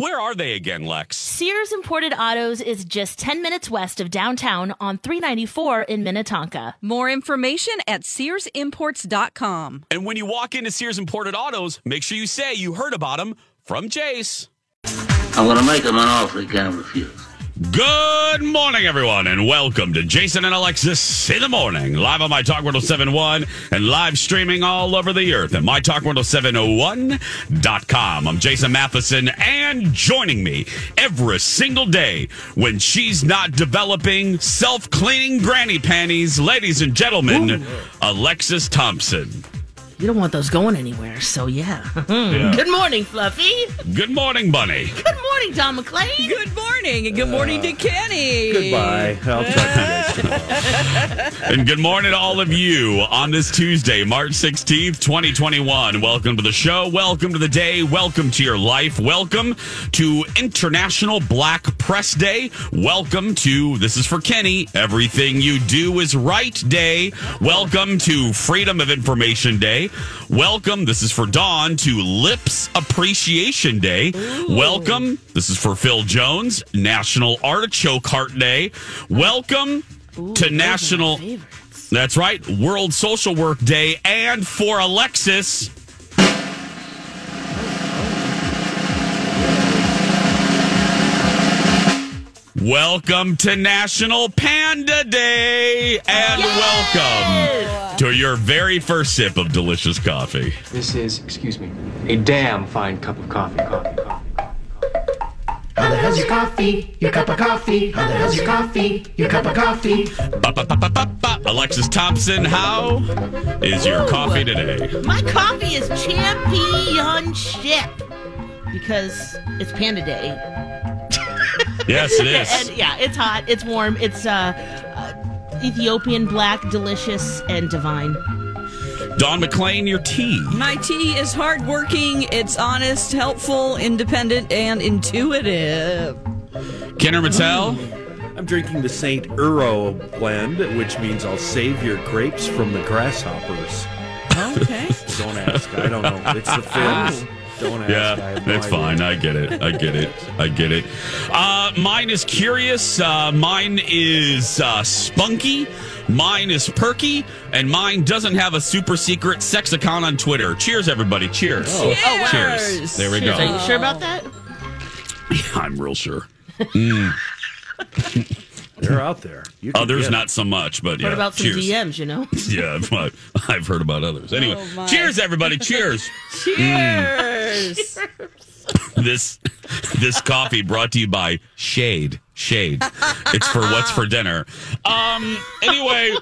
where are they again, Lex? Sears Imported Autos is just 10 minutes west of downtown on 394 in Minnetonka. More information at SearsImports.com. And when you walk into Sears Imported Autos, make sure you say you heard about them from Jace. I'm gonna make them an offer he can't refuse. Good morning, everyone, and welcome to Jason and Alexis in the morning, live on My Talk 1071 and live streaming all over the earth at MyTalk1071.com. I'm Jason Matheson, and joining me every single day when she's not developing self cleaning granny panties, ladies and gentlemen, Alexis Thompson. You don't want those going anywhere, so yeah. Good morning, Fluffy. Good morning, Bunny. Good morning, Don McClain. Good morning, and good morning to Kenny. Goodbye. I'll talk to you guys tomorrow. And good morning to all of you on this Tuesday, March 16th, 2021. Welcome to the show. Welcome to the day. Welcome to your life. Welcome to International Black Press Day. Welcome to, this is for Kenny, Everything You Do Is Right Day. Welcome to Freedom of Information Day. Welcome, this is for Dawn, to Lips Appreciation Day. Welcome, this is for Phil Jones, National Artichoke Heart Day. Welcome to National. That's right, World Social Work Day, and for Alexis. Welcome to National Panda Day, and welcome to your very first sip of delicious coffee. This is, excuse me, a damn fine cup of coffee. Coffee, coffee, coffee. How the hell's your coffee? Your cup of coffee? How the hell's your coffee? Your cup of coffee? Ba-ba-ba-ba-ba. Alexis Thompson, how is your coffee today? My coffee is championship because it's Panda Day. Yes, it is. and yeah, it's hot, it's warm, it's uh, uh, Ethiopian black, delicious, and divine. Don McClain, your tea. My tea is hardworking, it's honest, helpful, independent, and intuitive. Kenner Mattel. I'm drinking the St. Uro blend, which means I'll save your grapes from the grasshoppers. Okay. Don't ask. I don't know. It's the Finns. Don't ask. Yeah, have no it's idea. fine. I get it. I get it. I get it. Uh, mine is curious. Uh, mine is uh, spunky. Mine is perky, and mine doesn't have a super secret sex account on Twitter. Cheers, everybody! Cheers! Oh, wow. Cheers! There we Cheers. Are you sure about that? I'm real sure. They're out there. You can Others get not so much, but yeah. What about some cheers. DMs, you know? Yeah, but I've heard about others. Anyway, Oh, my. cheers, everybody! Cheers! Cheers. this this coffee brought to you by Shade. Shade. It's for what's for dinner. Um. Anyway.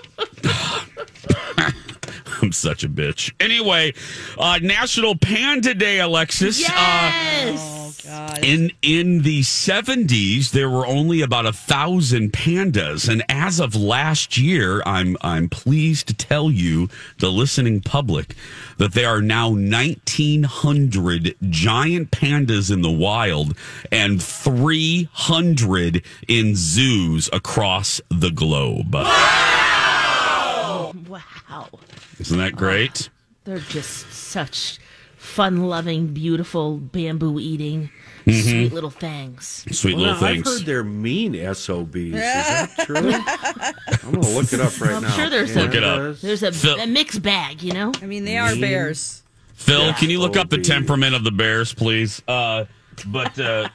I'm such a bitch. Anyway, uh, National Panda Day, Alexis. Uh, Yes. God. in in the 70s, there were only about a thousand pandas, and as of last year, I'm I'm pleased to tell you, the listening public, that there are now 1,900 giant pandas in the wild and 300 in zoos across the globe. Wow! wow. Isn't that great? Ah, they're just such fun loving, beautiful, bamboo eating, mm-hmm. sweet little things. Sweet Well, little now, I've things. heard they're mean SOBs. Is that true? I'm going to look it up right now. I'm now. sure there's a- Look it up. There's a, Phil- a mixed bag, you know? I mean, they are mm-hmm. bears. Phil, can you look up the temperament of the bears, please? Uh, but uh,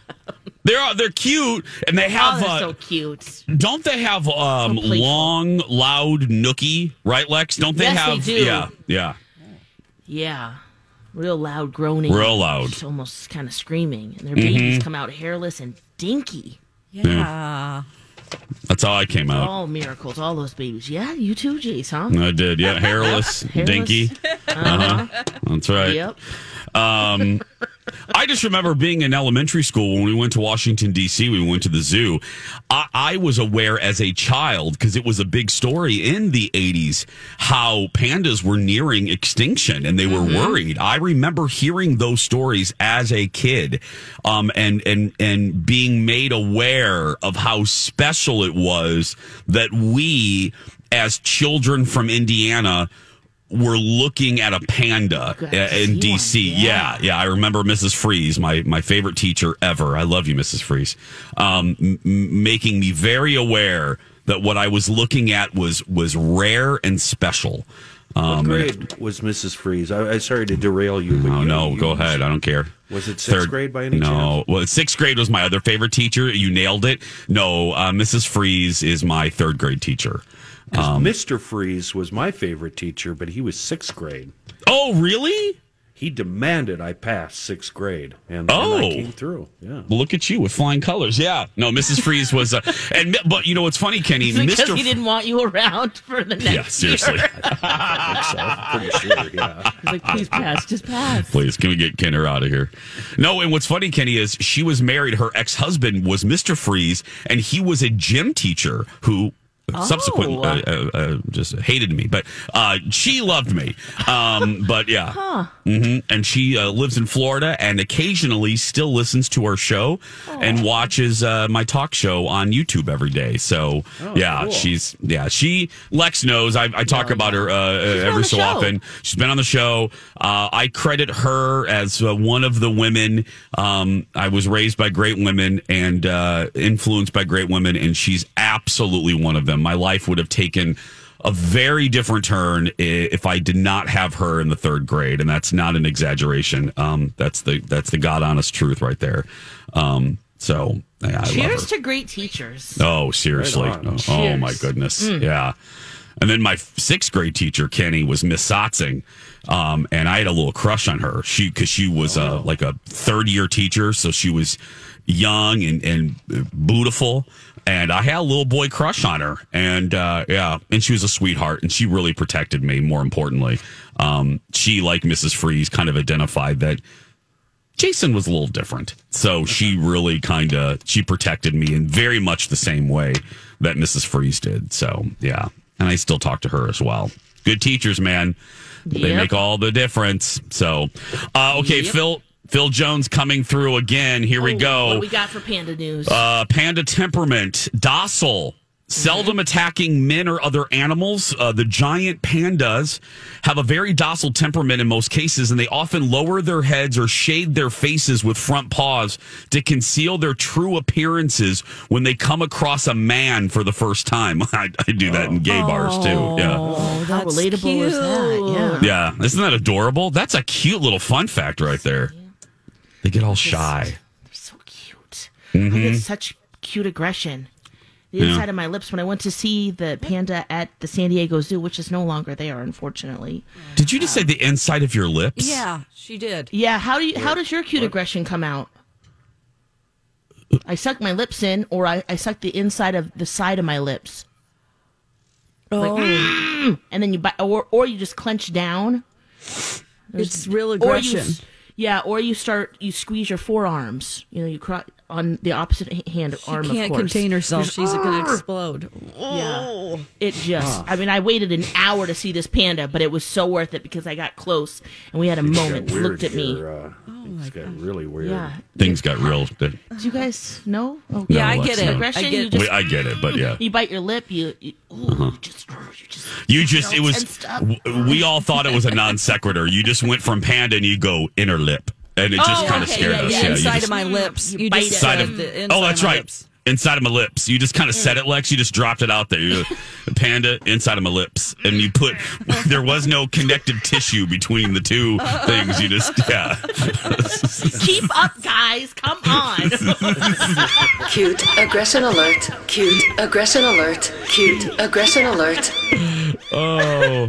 they're they're cute, and they Oh, have. they're uh, so cute. don't they have um, So long, loud nookie? Right, Lex? Don't they Yes, they have? do. Yeah, yeah. Yeah. Real loud groaning. Real loud. Just almost kind of screaming. And their babies Mm-hmm. come out hairless and dinky. Yeah. That's how I came out. All miracles, all those babies. Yeah, you too, Jace, huh? I did. Yeah, hairless, Hairless. dinky. Uh huh. That's right. Yep. Um, I just remember being in elementary school when we went to Washington D.C. We went to the zoo. I, I was aware as a child because it was a big story in the '80s how pandas were nearing extinction and they were worried. I remember hearing those stories as a kid, um, and and and being made aware of how special it was that we, as children from Indiana were looking at a panda Good uh, in see one, DC. yeah. Yeah, yeah. I remember Mrs. Freeze, my my favorite teacher ever. I love you, Mrs. Freeze. Um, m- m- making me very aware that what I was looking at was was rare and special. What Um, grade was Mrs. Freeze? I, I sorry to derail you. But Oh you- no, you- go ahead. I don't care. Was it sixth grade by any no. Well, sixth grade was my other favorite teacher. You nailed it. No, uh, Mrs. Freeze is my third grade teacher. Um, Mr. Freeze was my favorite teacher, but he was sixth grade. Oh, really? He demanded I pass sixth grade, and, and I Oh. came through. Yeah. Look at you with flying colors. Yeah. No, Mrs. Freeze was, uh, and but you know what's funny, Kenny? Because Mr. he didn't want you around for the next yeah, seriously. year. I think so. I'm pretty sure. Yeah. He's like, please pass, just pass. Please, can we get Kenner out of here? No, and what's funny, Kenny, is she was married. Her ex husband was Mr. Freeze, and he was a gym teacher who. Subsequently, Oh. uh, uh, uh, just hated me, but uh, she loved me. Um, but yeah, hmm and she uh, lives in Florida, and occasionally still listens to our show and watches uh, my talk show on YouTube every day. So yeah, cool. she's yeah she Lex knows. I, I talk Oh, about her every so show. often. She's been on the show. Uh, I credit her as uh, one of the women. Um, I was raised by great women and uh, influenced by great women, and she's absolutely one of them. My life would have taken a very different turn if I did not have her in the third grade, and that's not an exaggeration. Um, that's the that's the god honest truth right there. Um, so yeah, I love her. Cheers to great teachers. Oh, seriously. Right. Oh, oh, my goodness. Yeah. And then my sixth grade teacher, Kenny, was Miss Sotzing. Um, and I had a little crush on her. She, cause she was uh, like a third year teacher. So she was young and, and beautiful. And I had a little boy crush on her. And, uh, yeah. And she was a sweetheart and she really protected me, more importantly. Um, she, like Mrs. Freeze, kind of identified that Jason was a little different. So she really kind of she protected me in very much the same way that Mrs. Freeze did. So yeah, and I still talk to her as well. Good teachers, man. They Yep. make all the difference. So uh, okay, Yep. Phil Phil Jones coming through again. Here we Oh, go. What we got for panda news? Uh, panda temperament, docile, Seldom attacking men or other animals, uh, the giant pandas have a very docile temperament in most cases, and they often lower their heads or shade their faces with front paws to conceal their true appearances when they come across a man for the first time. I, I do that in gay bars too. Yeah. Oh, how That's relatable is that? Yeah. Yeah. Isn't that adorable? That's a cute little fun fact right there. They get all shy. They're so cute. I get such cute aggression. The Mm-hmm. Yeah. inside of my lips when I went to see the panda at the San Diego Zoo, which is no longer there, unfortunately. Did you just say the inside of your lips? Yeah, she did. Yeah, how do you how does your cute aggression come out? I suck my lips in, or I, I suck the inside of the side of my lips, Oh, and then you bite, or or you just clench down. it's real Or you, aggression. s- yeah, or you start you squeeze your forearms. You know, you cro- on the opposite h- hand She arm. can't of course. contain herself. Just, She's going to "Arr!" explode. Yeah. It just, I mean, I waited an hour to see this panda, but it was so worth it because I got close and we had a moment, weird looked at me. here, uh, it's got really weird. Yeah. Things got real. Do you guys know? Oh, Yeah, I No, get it. Aggression, I you get just- Wait, I get it, but yeah. You bite your lip, you, you, ooh, Uh-huh. you just, you just, You just, it was, w- we all thought it was a non sequitur. You just went from panda and you go inner lip. And it just Oh, kind of okay, scared yeah, us. yeah. Yeah, inside just- of my lips. You You, bite just it. Inside said of- the oh, inside oh, that's of my right. lips. Inside of my lips. You just kind of said it, Lex. You just dropped it out there. You panda inside of my lips, and you put. There was no connective tissue between the two things. You just yeah. keep up, guys. Come on. Cute aggression alert. Cute aggression alert. Cute aggression alert. Oh,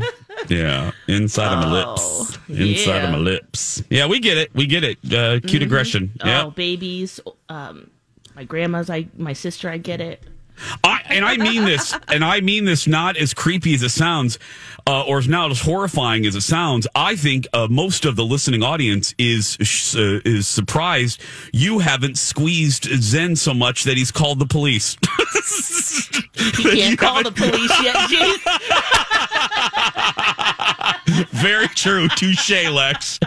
yeah. Inside of my lips. Inside of yeah. my lips. Yeah, we get it. We get it. Uh, cute aggression. Yeah. Oh, babies. Um, my grandma's, I, my sister, I get it. I, and I mean this, and I mean this not as creepy as it sounds, uh, or as not as horrifying as it sounds. I think uh, most of the listening audience is uh, is surprised you haven't squeezed Zen so much that he's called the police. he can't call the police yet, Jason. Very true. Touche, Lex.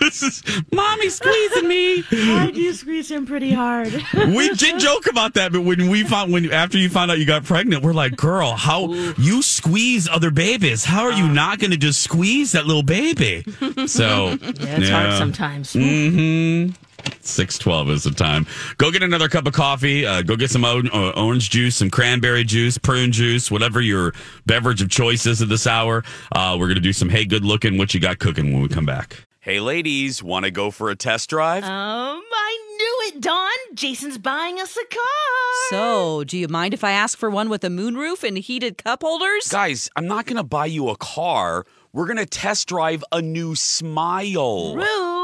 this is mommy squeezing me. I do squeeze him pretty hard. we did joke about that, but when we found when after you found out you got pregnant, we're like, "Girl, how you squeeze other babies? How are you not going to just squeeze that little baby?" So Yeah, it's hard sometimes. Mm-hmm. Six twelve is the time. Go get another cup of coffee. Uh, go get some o- uh, orange juice, some cranberry juice, prune juice, whatever your beverage of choice is at this hour. Uh, we're gonna do some hey, good looking. What you got cooking when we come back? Hey, ladies, want to go for a test drive? Um, I knew it, Don. Jason's buying us a car. So, do you mind if I ask for one with a moonroof and heated cup holders? Guys, I'm not gonna buy you a car. We're gonna test drive a new smile. Rude.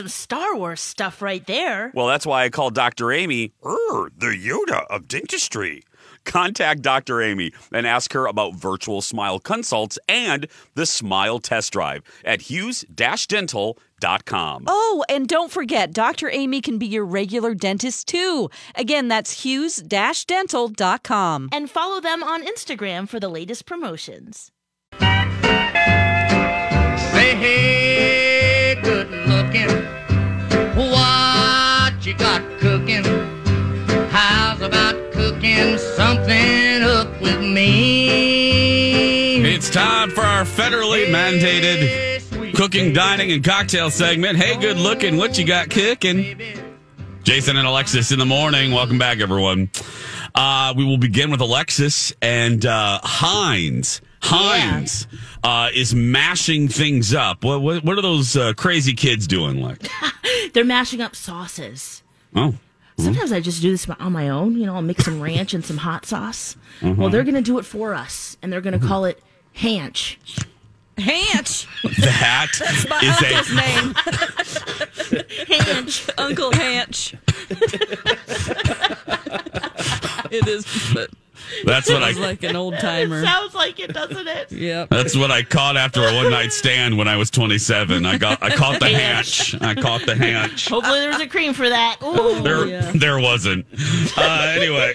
some Star Wars stuff right there. Well, that's why I call Dr. Amy er, the Yoda of dentistry. Contact Dr. Amy and ask her about virtual smile consults and the smile test drive at hughes-dental.com. Oh, and don't forget, Dr. Amy can be your regular dentist too. Again, that's hughes-dental.com. And follow them on Instagram for the latest promotions. Say, hey, good What you got cooking? How's about cooking something up with me? It's time for our federally mandated cooking, dining, and cocktail segment. Hey, good looking. What you got cooking? Oh, Jason and Alexis in the morning. Welcome back, everyone. Uh, we will begin with Alexis and uh, Heinz. Heinz uh, is mashing things up. What, what, what are those uh, crazy kids doing? Like, They're mashing up sauces. oh, Sometimes I just do this on my own. You know, I'll mix some ranch and some hot sauce. Well, they're going to do it for us, and they're going to call it Hanch. Hanch! that My uncle's a name. Hanch. Uncle Hanch. it is, but That's what I. Sounds like an old timer. Sounds like it, doesn't it? Yeah. That's what I caught after a one night stand when I was 27. I got I caught the hanch. I caught the hanch. Hopefully, there was a cream for that. Ooh. There, yeah. there wasn't. Uh, anyway,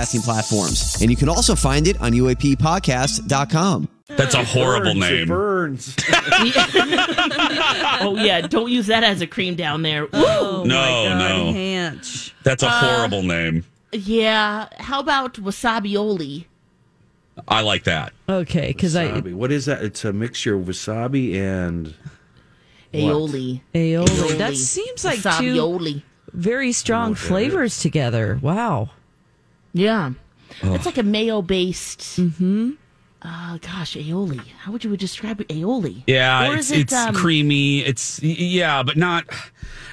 podcasting platforms. And you can also find it on UAPpodcast.com. that's a horrible Burns, it name. burns. oh yeah, don't use that as a cream down there. Ooh. Oh, No, no. Hanch. That's a Uh, horrible name. Yeah. How about wasabioli? I like that. Okay, because I What is that? It's a mixture of wasabi and Aioli. aioli. That seems like two very strong flavors together. Wow. Yeah. It's like a mayo based. Mm-hmm. Uh, gosh, aioli. How would you describe aioli? Yeah, Or it's is it, it's um, creamy. It's yeah, but not.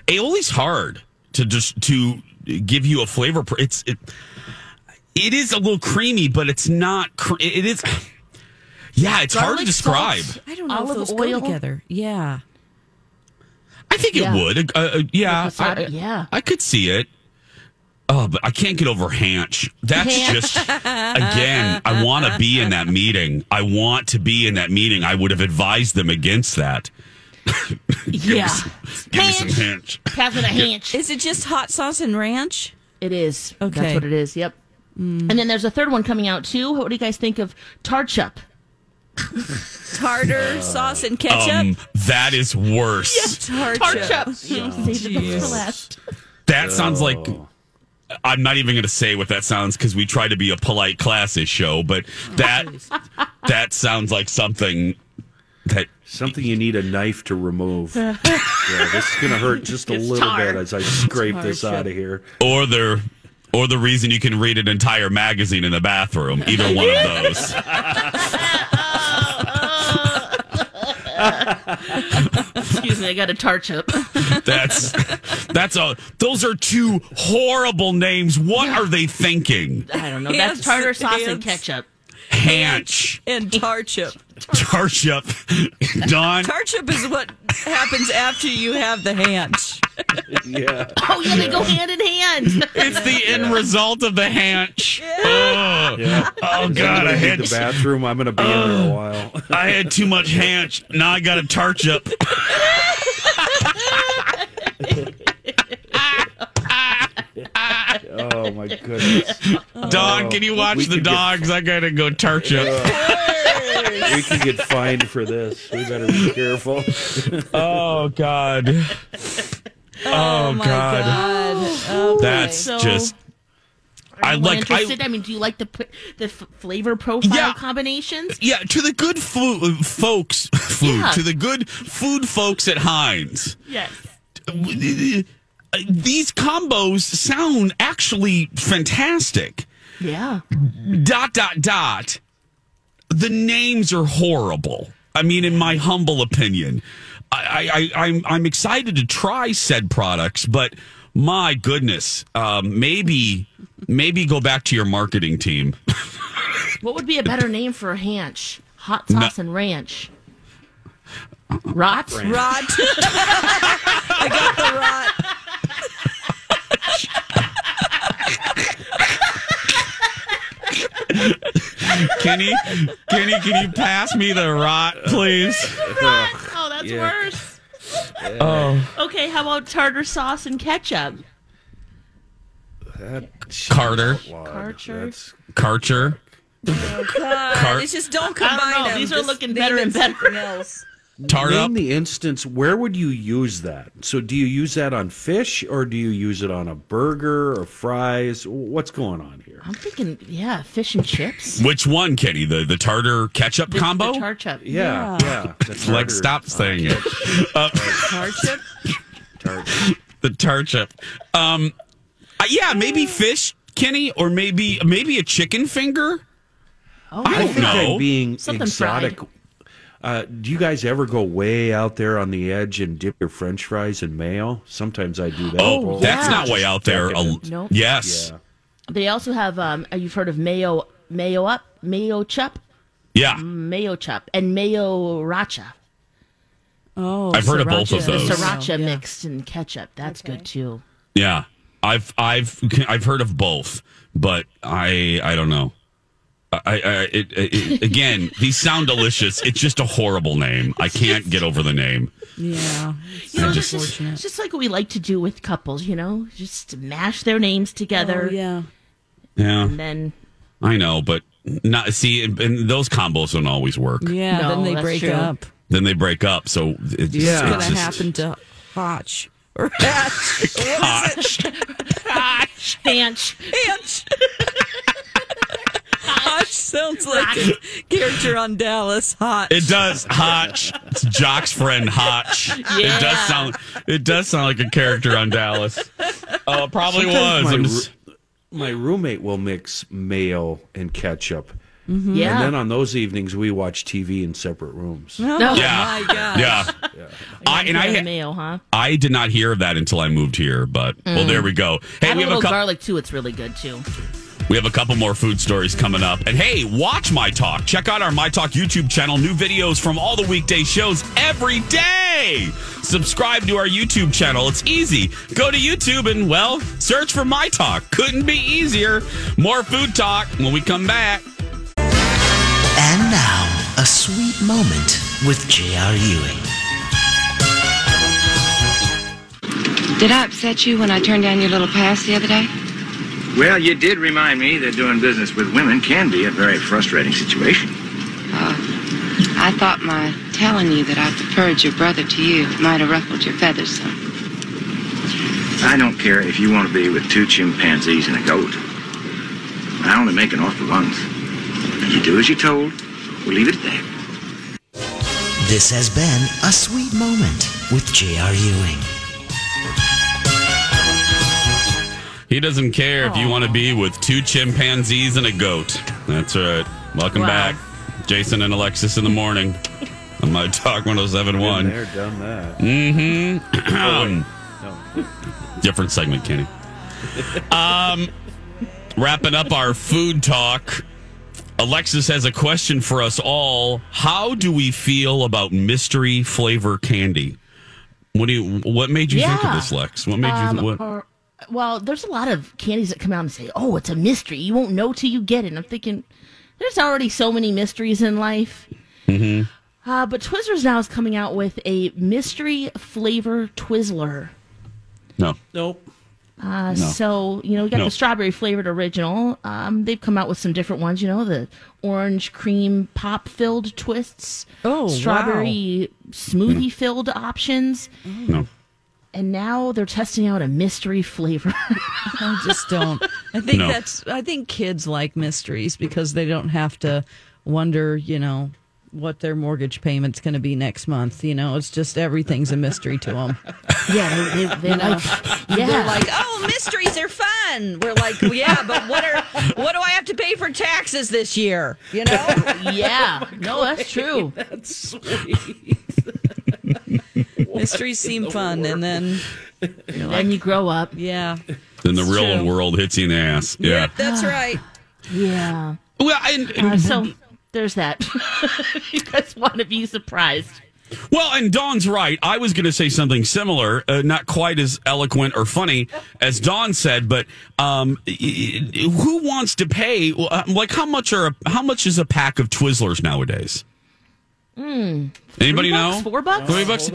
Aioli's hard to just to give you a flavor. It's it. It is a little creamy, but it's not. It is. Yeah, it's hard to describe. salt, I don't know Olive if those oil? go together. Yeah. I think it would. Uh, uh, yeah, With wasabi, I, yeah. I could see it. Oh, but I can't get over Hanch. That's Hanch. just again. I want to be in that meeting. I want to be in that meeting. I would have advised them against that. Yeah. Give me some Hanch. Having a hanch. Is it just hot sauce and ranch? It is. Okay. That's what it is. Yep. And then there's a third one coming out too. What do you guys think of tarchup? Tartar sauce and ketchup? Um, that is worse. Tarchup. Tarchup. You know, save the best for last. That sounds like. I'm not even going to say what that sounds because we try to be a polite, classy show, but that that sounds like something that something you need a knife to remove. yeah, this is going to hurt just a It's little tar. bit as I scrape this out of here. or the or the reason you can read an entire magazine in the bathroom. Either one of those. Excuse me, I got a tarchup. That's that's a. Those are two horrible names. What are they thinking? I don't know. Hands- That's tartar sauce and ketchup. Hanch, And tarchup. Tarchup, Don. Tarchup is what happens after you have the hanch. Yeah. Oh yeah, they go hand in hand. It's the end result of the hanch. Oh, Yeah. oh God, I I had the bathroom. I'm going to be in there a oh. while. I had too much hanch. Now I got a tarchup. Oh my goodness. Don, can you oh, watch the could get- dogs? I gotta go tarchup. We can get fined for this. We better be careful. Oh God. Oh, oh, my God. God. Oh, That's So- just. I Are you like. I, interested? I, mean, do you like the the f- flavor profile Yeah. combinations? yeah, to the good food folks, food Yeah. to the good food folks at Heinz. Yes. Uh, These combos sound actually fantastic. Yeah. Dot dot dot. The names are horrible. I mean, in my humble opinion, I, I, I I'm I'm excited to try said products, but my goodness, um, maybe maybe go back to your marketing team. What would be a better name for a hanch? Hot sauce and ranch. Rot. Rot. I got the rot. Kenny, Kenny, can you pass me the rot, please? Oh, that's Yeah. worse. Oh, Okay, how about tartar sauce and ketchup? That- Carter, Karcher. That's Karcher. Oh, God, Cart- it's just don't I don't combine know. them. These are Just looking name better it and better. something else. Tart up. The instance. Where would you use that? So, do you use that on fish, or do you use it on a burger or fries? What's going on here? I'm thinking, yeah, fish and chips. Which one, Kenny? The the tartar ketchup The- combo? The tarchup. Yeah, yeah. That's like, stop saying it. Uh, Tarchup. Tart. the tarchup. Um, uh, yeah, maybe fish Kenny, or maybe maybe a chicken finger. Oh, I don't think know. I'm being Something exotic. Uh, do you guys ever go way out there on the edge and dip your French fries in mayo? Sometimes I do that. Oh, that's yeah. not way out there. Decadent. A- Nope. Yes. Yeah. They also have um you've heard of mayo mayo up, mayo chup, Yeah. mayo chup, and mayo racha. Oh, I've heard of both of sriracha. The those. sriracha Yeah. mixed in ketchup. That's good too. Yeah. I've I've I've heard of both, but I I don't know. I, I it, it, again, these sound delicious. It's just a horrible name. I can't get over the name. Yeah. You know, I just, just- it's just like what we like to do with couples, you know, just mash their names together, Oh, yeah. Yeah, and then I know, but not see, and, and those combos don't always work. Yeah. No, then they break true. up. Then they break up. So it's, Yeah. it's What's just- gonna happen to Hotch or Hatch? what is it? Hanch. Hatch. Sounds like a character on Dallas. Hotch. It does, Hotch. It's Jock's friend Hotch. Yeah. It does sound. It does sound like a character on Dallas. Oh, it probably Sometimes was. My, just- my roommate will mix mayo and ketchup. Mm-hmm. Yeah. And then on those evenings, we watch TV in separate rooms. Oh yeah, my god. yeah. I, and Fan of I, mayo, huh? I did not hear of that until I moved here. But well, there mm. we go. Hey, Add we a have a little couple. garlic too. It's really good too. We have a couple more food stories coming up. And hey, watch My Talk. Check out our My Talk YouTube channel. New videos from all the weekday shows every day. Subscribe to our YouTube channel. It's easy. Go to YouTube and, well, search for My Talk. Couldn't be easier. More food talk when we come back. And now, a sweet moment with J.R. Ewing. Did I upset you when I turned down your little pass the other day? Well, you did remind me that doing business with women can be a very frustrating situation. Uh, I thought my telling you that I preferred your brother to you might have ruffled your feathers some. I don't care if you want to be with two chimpanzees and a goat. I only make an offer once. You do as you're told. We'll leave it at that. This has been a sweet moment with J.R. Ewing. He doesn't care if you want to be with two chimpanzees and a goat. That's right. Welcome Wow. back. Jason and Alexis in the morning on My Talk 1071. Been there, done that. Mm-hmm. um, different segment, Kenny. Um, wrapping up our food talk. Alexis has a question for us all. How do we feel about mystery flavor candy? What do you? What made you think of Yeah. this, Lex? What made Um, you? What? Or- well, there's a lot of candies that come out and say, "Oh, it's a mystery. You won't know till you get it." And I'm thinking, there's already so many mysteries in life. Mm-hmm. Uh, but Twizzlers now is coming out with a mystery flavor Twizzler. No. Nope. Uh, No. So you know, we got No. the strawberry flavored original. Um, they've come out with some different ones. You know, the orange cream pop filled twists. Oh, strawberry smoothie filled options. No. And now they're testing out a mystery flavor. I just don't. I think No. that's. I think kids like mysteries because they don't have to wonder. You know what their mortgage payment's going to be next month. You know, it's just everything's a mystery to them. yeah, they, they, they like. Yeah, They're like, oh, mysteries are fun. We're like, yeah, but what are what do I have to pay for taxes this year? You know? yeah. No, that's true. That's sweet. Mysteries seem fun, and then then you grow up. yeah, Then the real true. world hits you in the ass. Yeah. that's right. Yeah. Well, and, Uh, so there's that. you guys want to be surprised? Well, and Dawn's right. I was going to say something similar, uh, not quite as eloquent or funny as Dawn said, but um, y- y- who wants to pay? uh, Like, how much are a, how much is a pack of Twizzlers nowadays? Mm. Anybody bucks, know? Four bucks? Three bucks.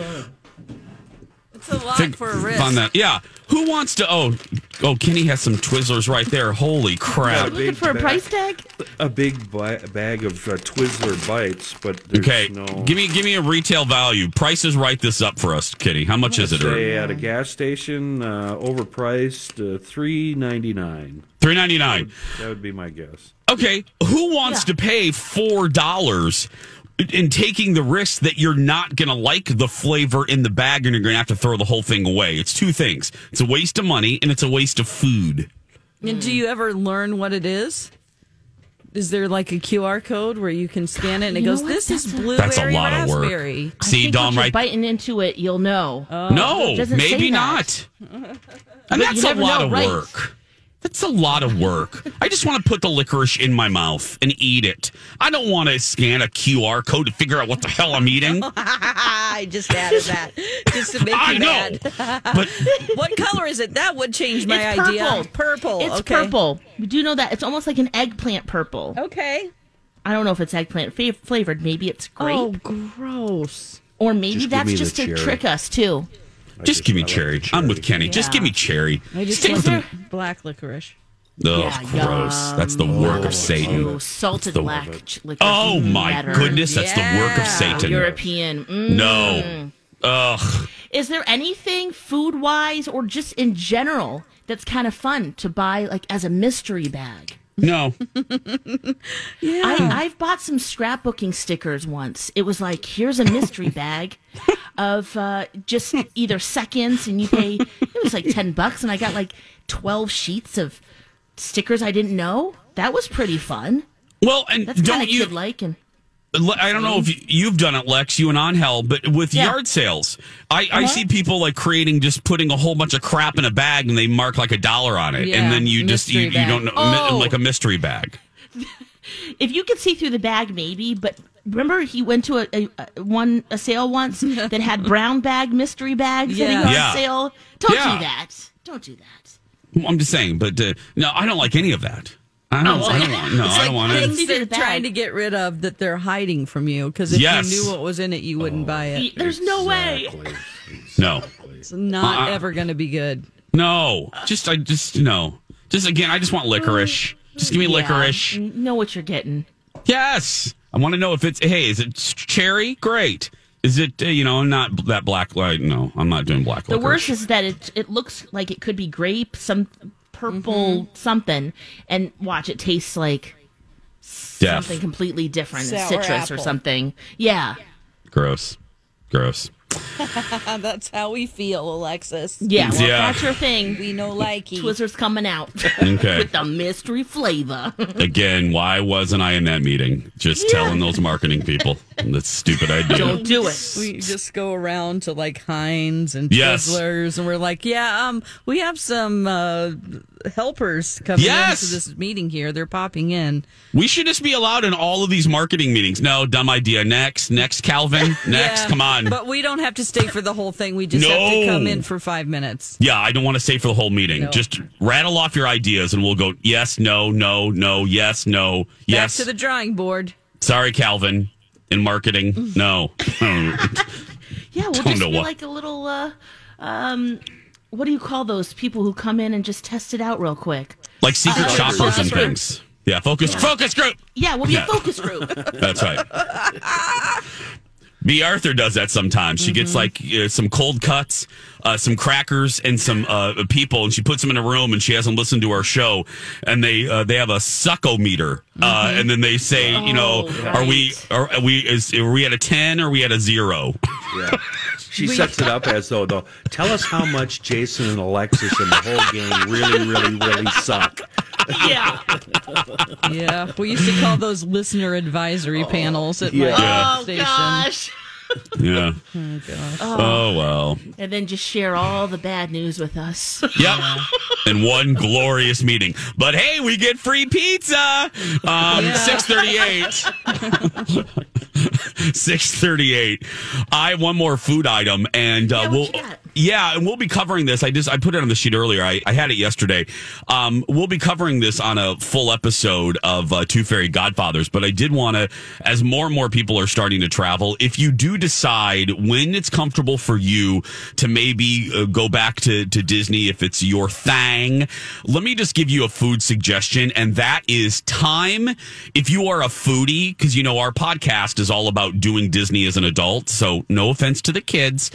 It's a lot Think- for a risk. On that. Yeah. Who wants to? Oh, oh, Kenny has some Twizzlers right there. Holy crap! Looking for a bag- price tag? A big bi- bag of uh, Twizzler bites, but there's Okay, no. give me give me a retail value. Prices write this up for us, Kitty. How much is it? Say at a gas station, uh, overpriced, uh, three ninety nine. Three ninety nine. That would be my guess. Okay, who wants to pay four dollars in taking the risk that you're not going to like the flavor in the bag and you're going to have to throw the whole thing away? It's two things. It's a waste of money and it's a waste of food. And do you ever learn what it is? Is there like a QR code where you can scan it and it You goes, "This is That's a- blueberry That's a lot of work. See, think Dom, once you're right? biting into it, you'll know. Oh. no, It maybe not. And you that's a lot know, of right? work. That's a lot of work. I just want to put the licorice in my mouth and eat it. I don't want to scan a QR code to figure out what the hell I'm eating. I just added that just to make I you know, mad. but what color is it? That would change my it's idea. purple. Purple. It's okay. purple. We do know that it's almost like an eggplant purple. Okay. I don't know if it's eggplant fa- flavored. Maybe it's grape, Oh, gross. or maybe Just that's just to cherry. trick us too. Just give me cherry. I'm with Kenny. Just give me cherry. I just Stick want with the- black licorice. Ugh, Yeah, gross. That's the work of Satan. Oh, salted the- black licorice. Oh my better. goodness, that's the work of Satan. European. Mm. No. Ugh. Is there anything food wise or just in general that's kind of fun to buy like as a mystery bag? No. Yeah. I, I've bought some scrapbooking stickers once. It was like, here's a mystery bag of uh, just either seconds, and you pay, it was like 10 bucks, and I got like 12 sheets of stickers I didn't know. That was pretty fun. Well, and That's don't of you? like. And Le- I don't know if you- you've done it, Lex, you and Angel, but with Yeah. yard sales, I, I Uh-huh. see people like creating, just putting a whole bunch of crap in a bag and they mark like a dollar on it. Yeah, and then you just, you, you don't know, Oh. like a mystery bag. if you could see through the bag, maybe, but. Remember, he went to a, a, a one a sale once that had brown bag mystery bags at a Yeah. yard sale. Don't Yeah. do that. Don't do that. I'm just saying, but uh, no, I don't like any of that. I don't, Oh, I don't want, no, It's I like don't want things it. They're the trying to get rid of that they're hiding from you. Because if Yes. you knew what was in it, you wouldn't buy it. There's no way. No, It's not Uh-uh. ever going to be good. no, just, I just, no. Just again, I just want licorice. Just give me Yeah. licorice. Know what you're getting. Yes. I want to know if it's, hey, is it cherry? Great. Is it, uh, you know, not that black light? No, I'm not doing black The licorice. worst is that it it looks like it could be grape, some purple Mm-hmm. something, and watch it tastes like Death. something completely different, Sour citrus or something. Yeah, Gross. Gross. That's how we feel, Alexis. yeah. Well, Yeah. that's your thing. We know likey. Twizzlers coming out Okay. with the mystery flavor. Again, why wasn't I in that meeting? Just telling those marketing people that's stupid idea. Don't do it. We just go around to like Heinz and Yes. Twizzlers, and we're like, yeah, um, we have some uh, helpers coming Yes. into this meeting here. They're popping in. We should just be allowed in all of these marketing meetings. No, dumb idea. Next, next, Calvin. Next, Yeah, come on. But we don't have to stay for the whole thing. We just have to come in for five minutes. yeah, I don't want to stay for the whole meeting. No. Just rattle off your ideas and we'll go yes, no, no, no, yes, no, yes. Back to the drawing board. Sorry, Calvin. In marketing, no. Yeah, we'll Don't just know be what- like a little. Uh, um, what do you call those people who come in and just test it out real quick? like secret Uh, shoppers and things. Yeah, focus, focus group. Yeah, we'll be Yeah. a focus group. That's right. B. Arthur does that sometimes. She gets like uh, some cold cuts, uh, some crackers, and some uh, people, and she puts them in a room, and she has them listen to our show, and they uh, they have a suckometer, uh, and then they say, you know, Oh, are we are we is are we at a ten or are we at a zero? Yeah. She sets it up as though, though, tell us how much Jason and Alexis and the whole gang really, really, really suck. yeah. Yeah, we used to call those listener advisory oh. panels at Yeah. my Yeah. Oh station. gosh. Yeah. Oh gosh. Oh well. And then just share all the bad news with us. Yep. In one glorious meeting. But hey, we get free pizza. Um, Yeah. 638. 638. I have one more food item and uh, Yeah, what we'll you got? Yeah, and we'll be covering this. I just I put it on the sheet earlier. I, I had it yesterday. Um, we'll be covering this on a full episode of uh, Two Fairy Godfathers. But I did want to, as more and more people are starting to travel, if you do decide when it's comfortable for you to maybe uh, go back to to Disney, if it's your thing, let me just give you a food suggestion, and that is time. If you are a foodie, because you know our podcast is all about doing Disney as an adult. So no offense to the kids,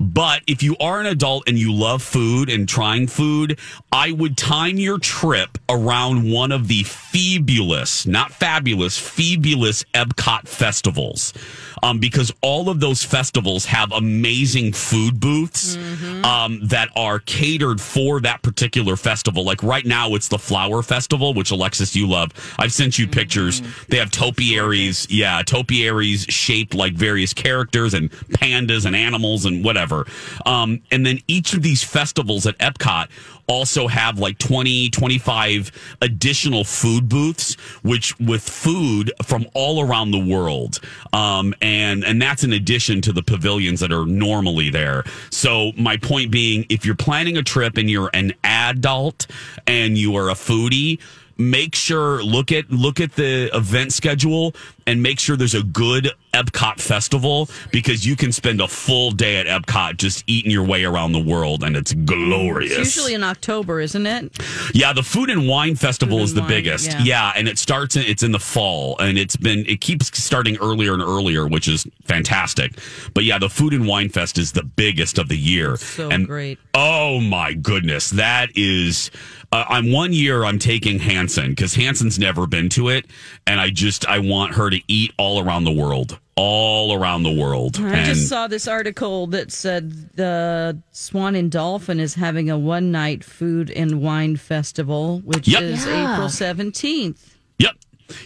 but if you are an adult and you love food and trying food, I would time your trip around one of the fabulous, not fabulous, fabulous Epcot festivals. Um, because all of those festivals have amazing food booths um, that are catered for that particular festival. Like right now, it's the Flower Festival, which Alexis, you love. I've sent you pictures. They have topiaries, yeah, topiaries shaped like various characters and pandas and animals and whatever. Um, and then each of these festivals at Epcot also have like 20 25 additional food booths which with food from all around the world. Um, and and that's in addition to the pavilions that are normally there. So my point being if you're planning a trip and you're an adult and you are a foodie make sure look at look at the event schedule and make sure there's a good Epcot festival because you can spend a full day at Epcot just eating your way around the world and it's glorious. It's usually in October, isn't it? Yeah, the Food and Wine Festival Food is the wine, biggest. yeah. Yeah. and it starts in, it's in the fall and it's been it keeps starting earlier and earlier, which is fantastic. But yeah, the Food and Wine Fest is the biggest of the year. So and great. Oh my goodness, that is uh, I'm one year I'm taking Hanson cuz Hanson's never been to it and I just I want her to eat all around the world. All around the world. I and just saw this article that said the Swan and Dolphin is having a one night food and wine festival, which Yep. is Yeah. April 17th. Yep.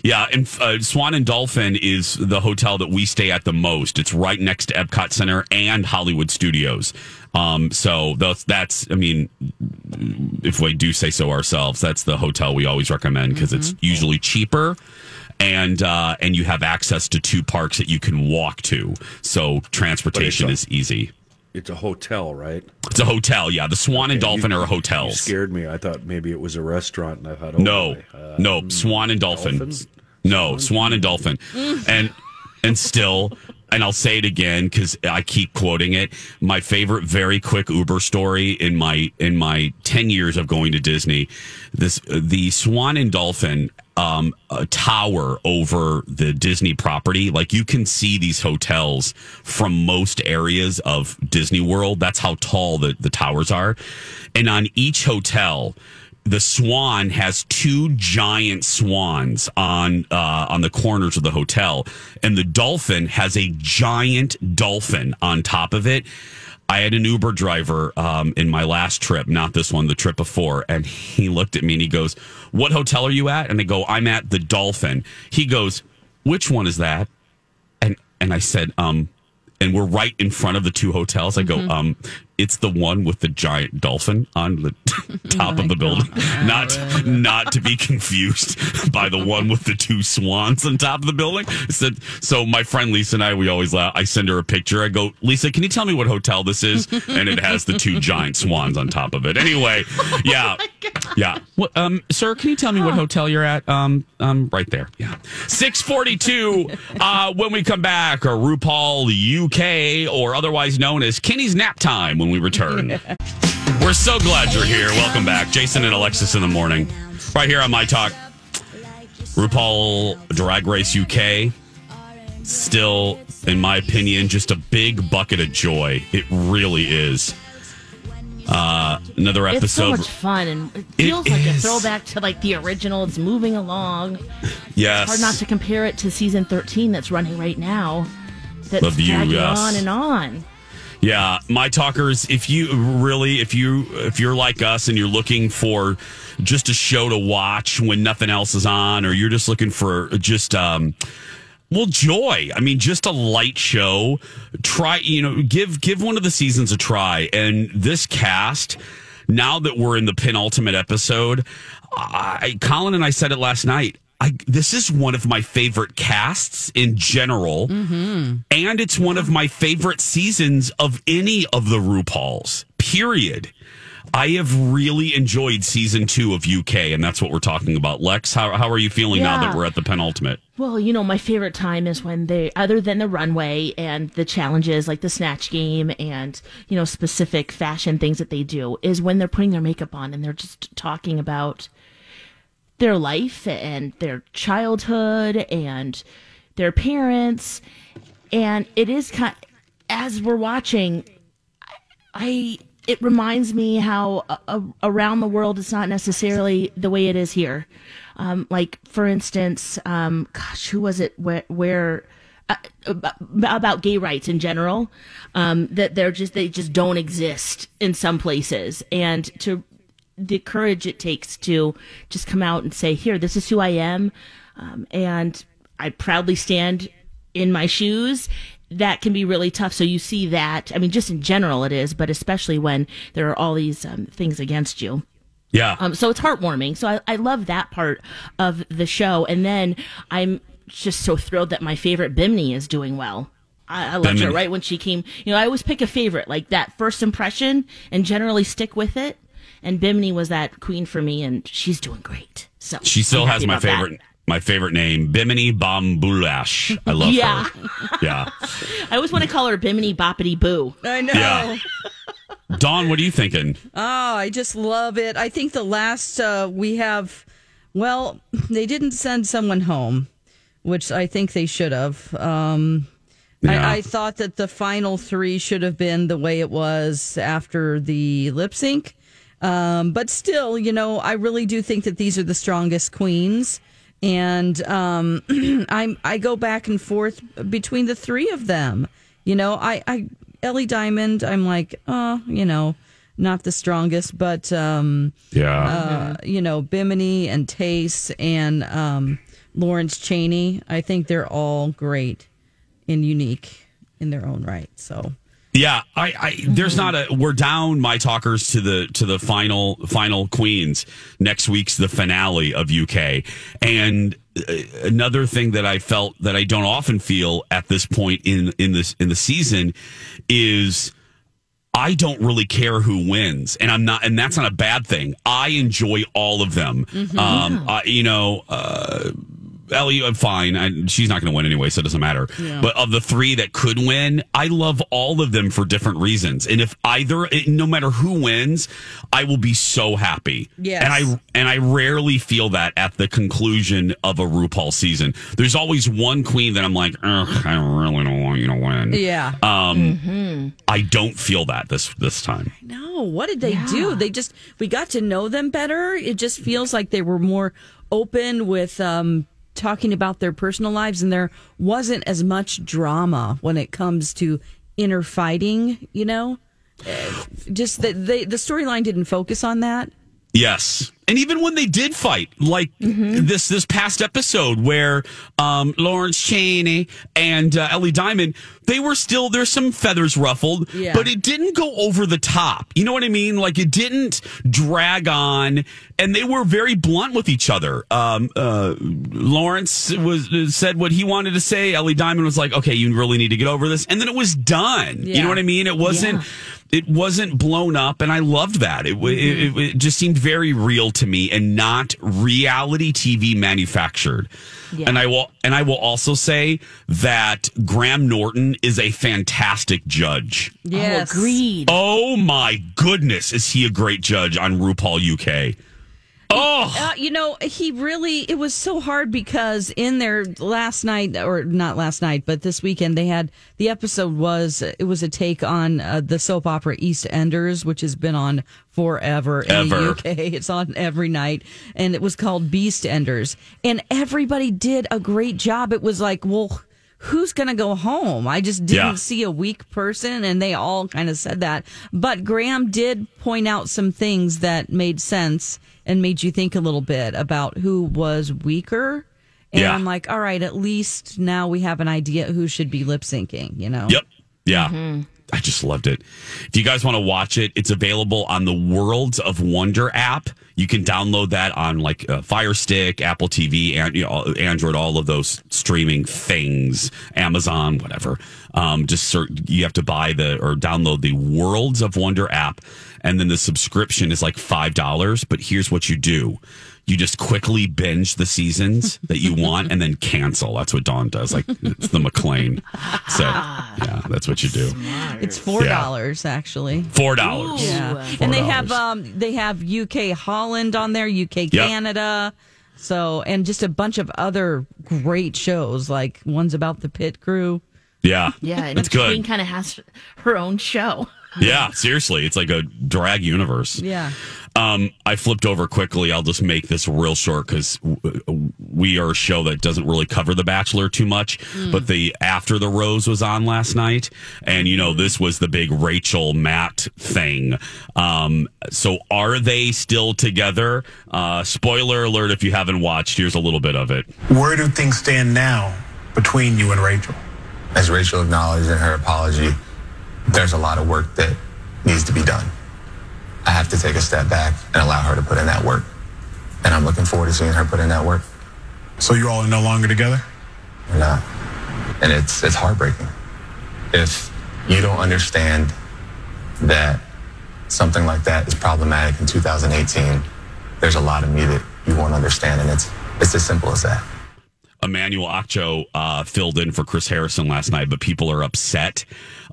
Yeah, and uh, Swan and Dolphin is the hotel that we stay at the most. It's right next to Epcot Center and Hollywood Studios. Um, so that's, that's, I mean, if we do say so ourselves, that's the hotel we always recommend because it's usually cheaper. And uh, and you have access to two parks that you can walk to, so transportation is easy. It's a hotel, right? It's a hotel, yeah. The Swan and Okay, Dolphin you- are You hotels. scared me. I thought maybe it was a restaurant, and I thought, oh, No, my, uh, no, Swan and Dolphin. Dolphin? No, Swan and Dolphin. and and still, and I'll say it again because I keep quoting it. My favorite, very quick Uber story in my in my ten years of going to Disney. This the Swan and Dolphin um, a tower over the Disney property. Like you can see these hotels from most areas of Disney World. That's how tall the, the towers are. And on each hotel, the swan has two giant swans on uh, on the corners of the hotel, and the dolphin has a giant dolphin on top of it. I had an Uber driver um, in my last trip, not this one, the trip before, and he looked at me and he goes, "What hotel are you at?" And I go, "I'm at the Dolphin." He goes, "Which one is that?" And and I said, "Um." And we're right in front of the two hotels. I go, um, it's the one with the giant dolphin on the top of the building, not not to be confused by the one with the two swans on top of the building. Said, so my friend Lisa and I, we always laugh. I send her a picture. I go, Lisa, can you tell me what hotel this is? And it has the two giant swans on top of it. Anyway, yeah, yeah. What, um, sir, can you tell me what hotel you're at? Um, um, right there. Yeah, six forty two. Uh, when we come back, or RuPaul UK, or otherwise known as Kenny's nap time when we return. We're so glad you're here. Welcome back, Jason and Alexis in the morning, right here on My Talk. RuPaul Drag Race UK. Still, in my opinion, just a big bucket of joy. It really is. Uh, another episode. It's so much fun and it It feels like a throwback to like the original. It's moving along. yes. Hard not to compare it to season 13 that's running right now. That's You, dragging yes. on and on. Yeah, my talkers, if you really if you if you're like us and you're looking for just a show to watch when nothing else is on or you're just looking for just um well joy. I mean just a light show. Try, you know, give give one of the seasons a try and this cast now that we're in the penultimate episode, I Colin and I said it last night. I, this is one of my favorite casts in general, mm-hmm. and it's one of my favorite seasons of any of the RuPauls. Period. I have really enjoyed season two of UK, and that's what we're talking about. Lex, how how are you feeling now that we're at the penultimate? Well, you know, my favorite time is when they, other than the runway and the challenges like the snatch game and, you know, specific fashion things that they do, is when they're putting their makeup on and they're just talking about their life and their childhood and their parents. And it is kind as we're watching, I it reminds me how uh, uh, around the world it's not necessarily the way it is here. Um, like for instance, um, gosh, who was it? Where where uh, about, about gay rights in general, um, that they're just they just don't exist in some places, and to the courage it takes to just come out and say, "Here, this is who I am," um, and I proudly stand in my shoes. That can be really tough. So you see that. I mean, just in general, it is, but especially when there are all these um, things against you. Yeah. Um, so it's heartwarming. So I, I love that part of the show. And then I'm just so thrilled that my favorite Bimini is doing well. I, I loved her right when she came. You know, I always pick a favorite, like that first impression, and generally stick with it. And Bimini was that queen for me, and she's doing great. So She still has my about that. favorite my favorite name, Bimini Bon Boulash. I love Yeah. her. Yeah. I always want to call her Bimini Boppity Boo. I know. Yeah. Dawn, what are you thinking? Oh, I just love it. I think the last uh, we have, well, they didn't send someone home, which I think they should have. Um, Yeah. I, I thought that the final three should have been the way it was after the lip sync. Um, but still, you know, I really do think that these are the strongest queens. And um, I'm I go back and forth between the three of them. You know, I, I Ellie Diamond, I'm like, oh, you know, not the strongest, but um, Yeah. uh, you know, Bimini and Tayce and um, Lawrence Chaney. I think they're all great and unique in their own right. So Yeah, I, I there's not a we're down my talkers to the to the final final queens. Next week's the finale of UK. And uh, another thing that I felt that I don't often feel at this point in in this in the season is I don't really care who wins, and I'm not, and that's not a bad thing. I enjoy all of them. Mhm. Um, I, you know, uh, Ellie, I'm fine. I, she's not going to win anyway, so it doesn't matter. Yeah. But of the three that could win, I love all of them for different reasons. And if either, it- no matter who wins, I will be so happy. Yes. And I and I rarely feel that at the conclusion of a RuPaul season. There's always one queen that I'm like, Ugh, I really don't want you to win. Yeah. Um, I don't feel that this this time. no, what did they do? They just we got to know them better. It just feels like they were more open with um, talking about their personal lives, and there wasn't as much drama when it comes to inner fighting. You know, Uh, just that the storyline didn't focus on that. Yes. And even when they did fight, like this this past episode where um, Lawrence Chaney and uh, Ellie Diamond, they were still there's some feathers ruffled, Yeah. but it didn't go over the top. You know what I mean? Like it didn't drag on, and they were very blunt with each other. Um, uh, Lawrence was said what he wanted to say. Ellie Diamond was like, "Okay, you really need to get over this," and then it was done. You know what I mean? It wasn't it wasn't blown up and i loved that it, w it, it just seemed very real to me and not reality tv manufactured Yeah. and i will and i will also say that graham norton is a fantastic judge Yes. Oh, agreed. oh my goodness is he a great judge on rupaul uk oh Uh, you know, he really, it was so hard because in their last night, or not last night, but this weekend, they had the episode was, it was a take on uh, the soap opera EastEnders, which has been on forever in the UK. It's on every night. And it was called Beast Enders. And everybody did a great job. It was like, well, who's going to go home? I just didn't Yeah. see a weak person, and they all kind of said that. But Graham did point out some things that made sense and made you think a little bit about who was weaker. And Yeah. I'm like, all right, at least now we have an idea who should be lip syncing, you know? Yep. Yeah. Mm-hmm. I just loved it. If you guys want to watch it, it's available on the Worlds of Wonder app. You can download that on like uh, Fire Stick, Apple TV, and you know, Android, all of those streaming things, Amazon, whatever. Um, just you have to buy the or download the Worlds of Wonder app, and then the subscription is like five dollars. But here's what you do: you just quickly binge the seasons that you want, and then cancel. That's what Dawn does. Like it's the McLean. So yeah, that's what you do. It's four dollars actually. Four dollars. Yeah, Four and they have um they have UK Holland on there, UK Canada. So and just a bunch of other great shows like ones about the pit crew. Yeah, Yeah, and that's each queen good. kind of has her own show. Yeah, seriously, it's like a drag universe. Yeah. Um, I flipped over quickly. I'll just make this real short because we are a show that doesn't really cover The Bachelor too much. Mm. But the After the Rose was on last night, and you know this was the big Rachel Matt thing. Um, so are they still together? Uh, spoiler alert! If you haven't watched, here's a little bit of it. Where do things stand now between you and Rachel? As Rachel acknowledged in her apology, there's a lot of work that needs to be done. I have to take a step back and allow her to put in that work. And I'm looking forward to seeing her put in that work. So you all are no longer together? We're not. And it's it's heartbreaking. If you don't understand that something like that is problematic in 2018, there's a lot of me that you won't understand, and it's it's as simple as that. Emmanuel Acho uh, filled in for Chris Harrison last night, but people are upset.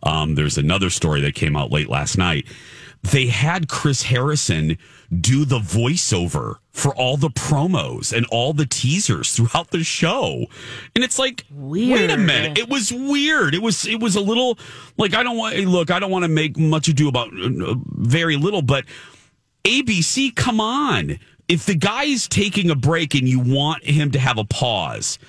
Um, there's another story that came out late last night. They had Chris Harrison do the voiceover for all the promos and all the teasers throughout the show. And it's like, wait a minute. It was weird. It was, it was a little like, I don't want, look, I don't want to make much ado about uh, very little, but ABC, come on. If the guy's taking a break and you want him to have a pause,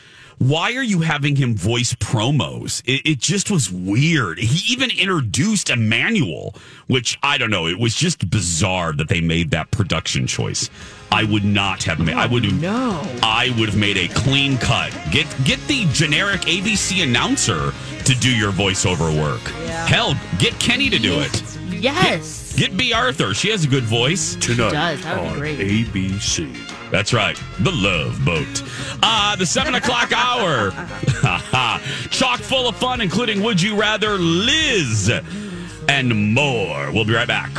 why are you having him voice promos? It, it just was weird. He even introduced Emmanuel, which I don't know. It was just bizarre that they made that production choice. I would not have made. I would have. Oh, no. I would have made a clean cut. Get get the generic ABC announcer to do your voiceover work. Hell, get Kenny to do it. Yes. Get Bea Arthur. She has a good voice. Tonight does. That would be on great. ABC. That's right. The Love Boat. Uh, the seven o'clock hour. Chock full of fun, including Would You Rather, Liz, and more. We'll be right back.